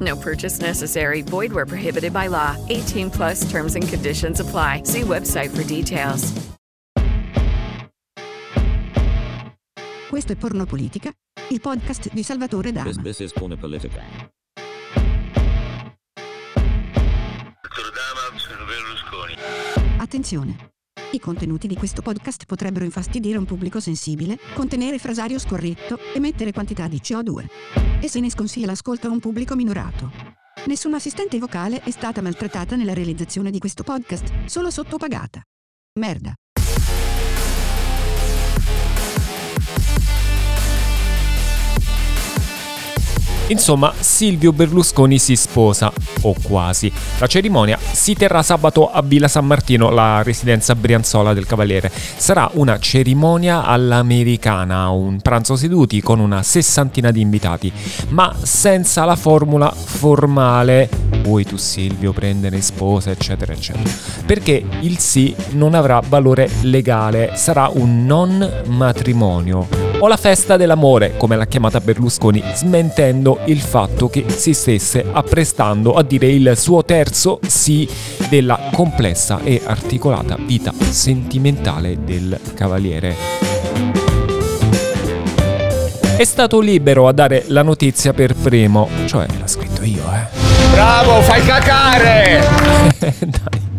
No purchase necessary. Void where prohibited by law. 18 plus terms and conditions apply. See website for details. Questo è Porno Politica, il podcast di Salvatore Dama. This, this is Porno Politica. Attenzione! I contenuti di questo podcast potrebbero infastidire un pubblico sensibile, contenere frasario scorretto, emettere quantità di CO2. E se ne sconsiglia l'ascolto a un pubblico minorato. Nessuna assistente vocale è stata maltrattata nella realizzazione di questo podcast, solo sottopagata. Merda. Insomma, Silvio Berlusconi si sposa, o quasi. La cerimonia si terrà sabato a Villa San Martino, la residenza brianzola del Cavaliere. Sarà una cerimonia all'americana, un pranzo seduti con una sessantina di invitati, ma senza la formula formale. Vuoi tu Silvio prendere sposa, eccetera, eccetera. Perché il sì non avrà valore legale, sarà un non matrimonio o la festa dell'amore, come l'ha chiamata Berlusconi, smentendo il fatto che si stesse apprestando a dire il suo terzo sì della complessa e articolata vita sentimentale del cavaliere. È stato libero a dare la notizia per primo, cioè l'ha scritto io, eh. Bravo, fai cacare! Dai.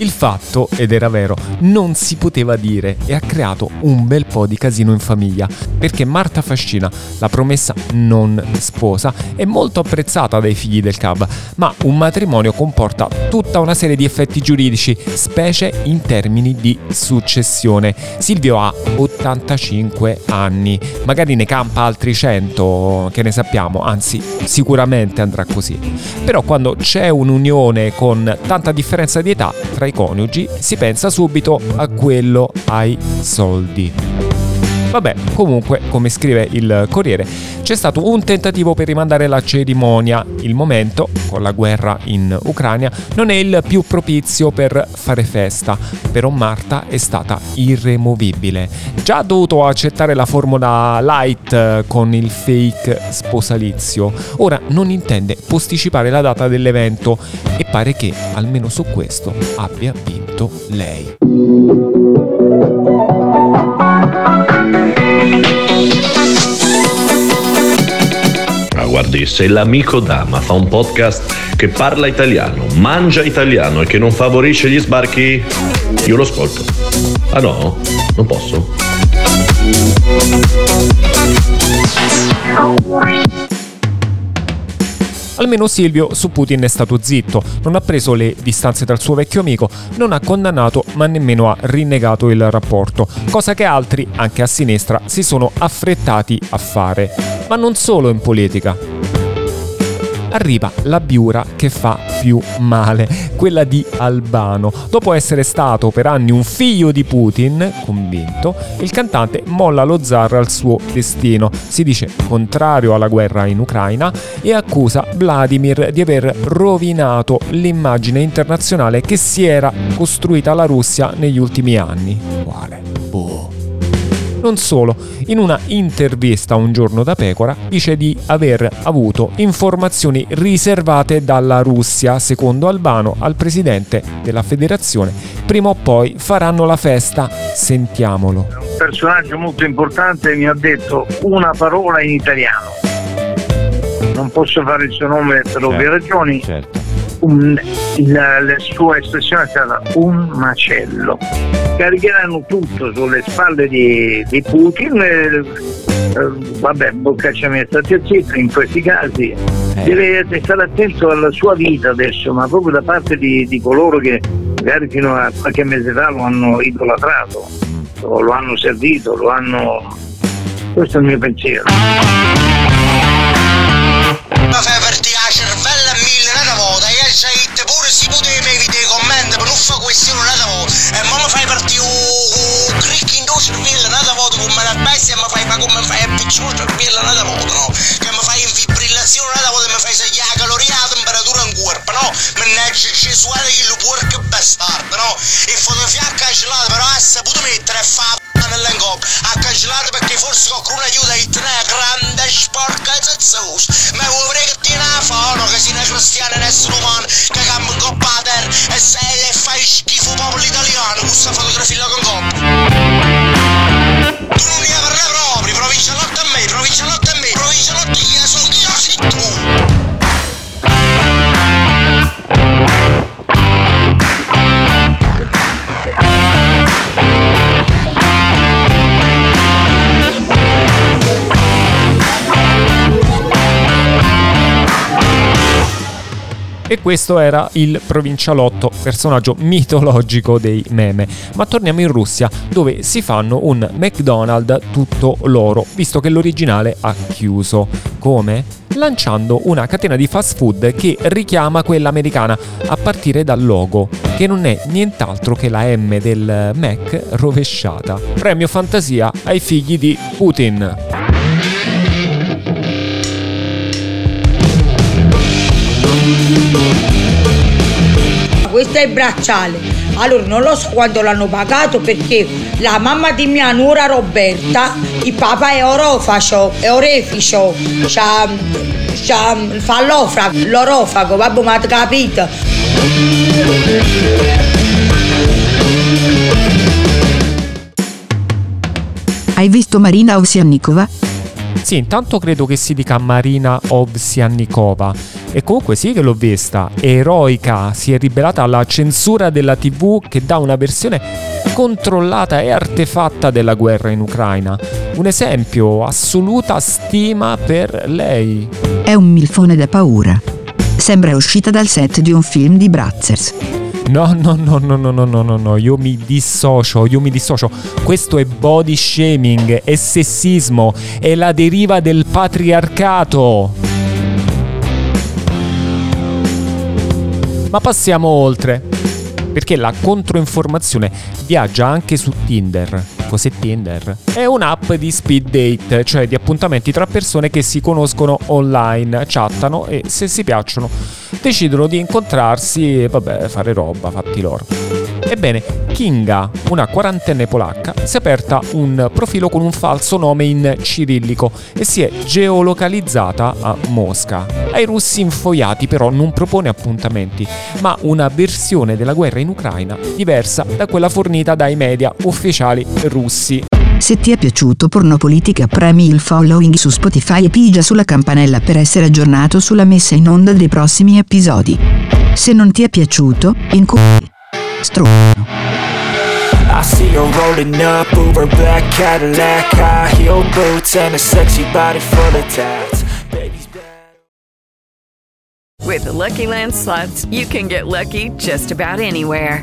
Il fatto, ed era vero, non si poteva dire e ha creato un bel po' di casino in famiglia, perché Marta Fascina, la promessa non sposa, è molto apprezzata dai figli del CAB, ma un matrimonio comporta tutta una serie di effetti giuridici, specie in termini di successione. Silvio ha 85 anni, magari ne campa altri 100, che ne sappiamo, anzi sicuramente andrà così. Però quando c'è un'unione con tanta differenza di età tra i coniugi, si pensa subito a quello ai soldi. Vabbè, comunque, come scrive il Corriere, c'è stato un tentativo per rimandare la cerimonia. Il momento, con la guerra in Ucraina, non è il più propizio per fare festa. Però Marta è stata irremovibile. Già ha dovuto accettare la formula light con il fake sposalizio. Ora non intende posticipare la data dell'evento e pare che, almeno su questo, abbia vinto lei. Guardi, se l'amico Dama fa un podcast che parla italiano, mangia italiano e che non favorisce gli sbarchi, io lo ascolto. Ah no? Non posso? Almeno Silvio su Putin è stato zitto, non ha preso le distanze dal suo vecchio amico, non ha condannato ma nemmeno ha rinnegato il rapporto, cosa che altri, anche a sinistra, si sono affrettati a fare. Ma non solo in politica arriva la biura che fa più male, quella di Albano. Dopo essere stato per anni un figlio di Putin, convinto, il cantante molla lo zar al suo destino. Si dice contrario alla guerra in Ucraina e accusa Vladimir di aver rovinato l'immagine internazionale che si era costruita la Russia negli ultimi anni. Quale? Boh. Non solo, in una intervista un giorno da pecora dice di aver avuto informazioni riservate dalla Russia, secondo Albano, al presidente della federazione. Prima o poi faranno la festa, sentiamolo. Un personaggio molto importante mi ha detto una parola in italiano. Non posso fare il suo nome per ovvie Certo, ragioni. Certo. Un, la, la, sua espressione è stata un macello. Caricheranno tutto sulle spalle di, di Putin. Eh, eh, vabbè, boccaccia mia, state zitto in questi casi. Eh. Deve stare attento alla sua vita adesso, ma proprio da parte di, di coloro che magari fino a qualche mese fa lo hanno idolatrato, lo hanno servito, lo hanno. Questo è il mio pensiero. Questione una volta, e ma mi fai partire un crick in due cervella una volta come la bestia e mi fai ma come fai a piccolo cervella una volta, no? Che mi fai in fibrillazione una volta e mi fai segnare la caloria a temperatura in corpo, no? Mannaggia Gesù, che lo porco bastardo, no? E fotofiacca gelata, però ha saputo mettere e fa nell'engop ha cancellato perché forse qualcuno aiuta a tenere grande sporca zazzoso E questo era il provincialotto, personaggio mitologico dei meme. Ma torniamo in Russia, dove si fanno un McDonald's tutto loro, visto che l'originale ha chiuso. Come? Lanciando una catena di fast food che richiama quella americana, a partire dal logo, che non è nient'altro che la M del Mac rovesciata. Premio fantasia ai figli di Putin. Questo è il bracciale. Allora non lo so quando l'hanno pagato perché la mamma di mia nuora Roberta, il papà è orofacio, è oreficio, c'ha, c'ha, fa l'ofago, l'orofago, vabbè ma capito. Hai visto Marina Ovsiannikova? Sì, intanto credo che si dica Marina Ovsiannikova e comunque sì che l'ho vista, eroica, si è ribellata alla censura della TV che dà una versione controllata e artefatta della guerra in Ucraina. Un esempio, assoluta stima per lei. È un milfone da paura. Sembra uscita dal set di un film di Brazzers. No, no, no, no, no, no, no, no, no, io mi dissocio, io mi dissocio. Questo è body shaming, è sessismo, è la deriva del patriarcato. Ma passiamo oltre, perché la controinformazione viaggia anche su Tinder. Cos'è Tinder? È un'app di speed date, cioè di appuntamenti tra persone che si conoscono online, chattano e se si piacciono decidono di incontrarsi e vabbè fare roba, fatti loro. Ebbene, Kinga, una quarantenne polacca, si è aperta un profilo con un falso nome in cirillico e si è geolocalizzata a Mosca. Ai russi infoiati però non propone appuntamenti, ma una versione della guerra in Ucraina diversa da quella fornita dai media ufficiali russi. Se ti è piaciuto Pornopolitica premi il following su Spotify e pigia sulla campanella per essere aggiornato sulla messa in onda dei prossimi episodi. Se non ti è piaciuto, in cu... I see her rolling up, Uber black Cadillac High heel boots and a sexy body full of tats With the Lucky Land slots, you can get lucky just about anywhere.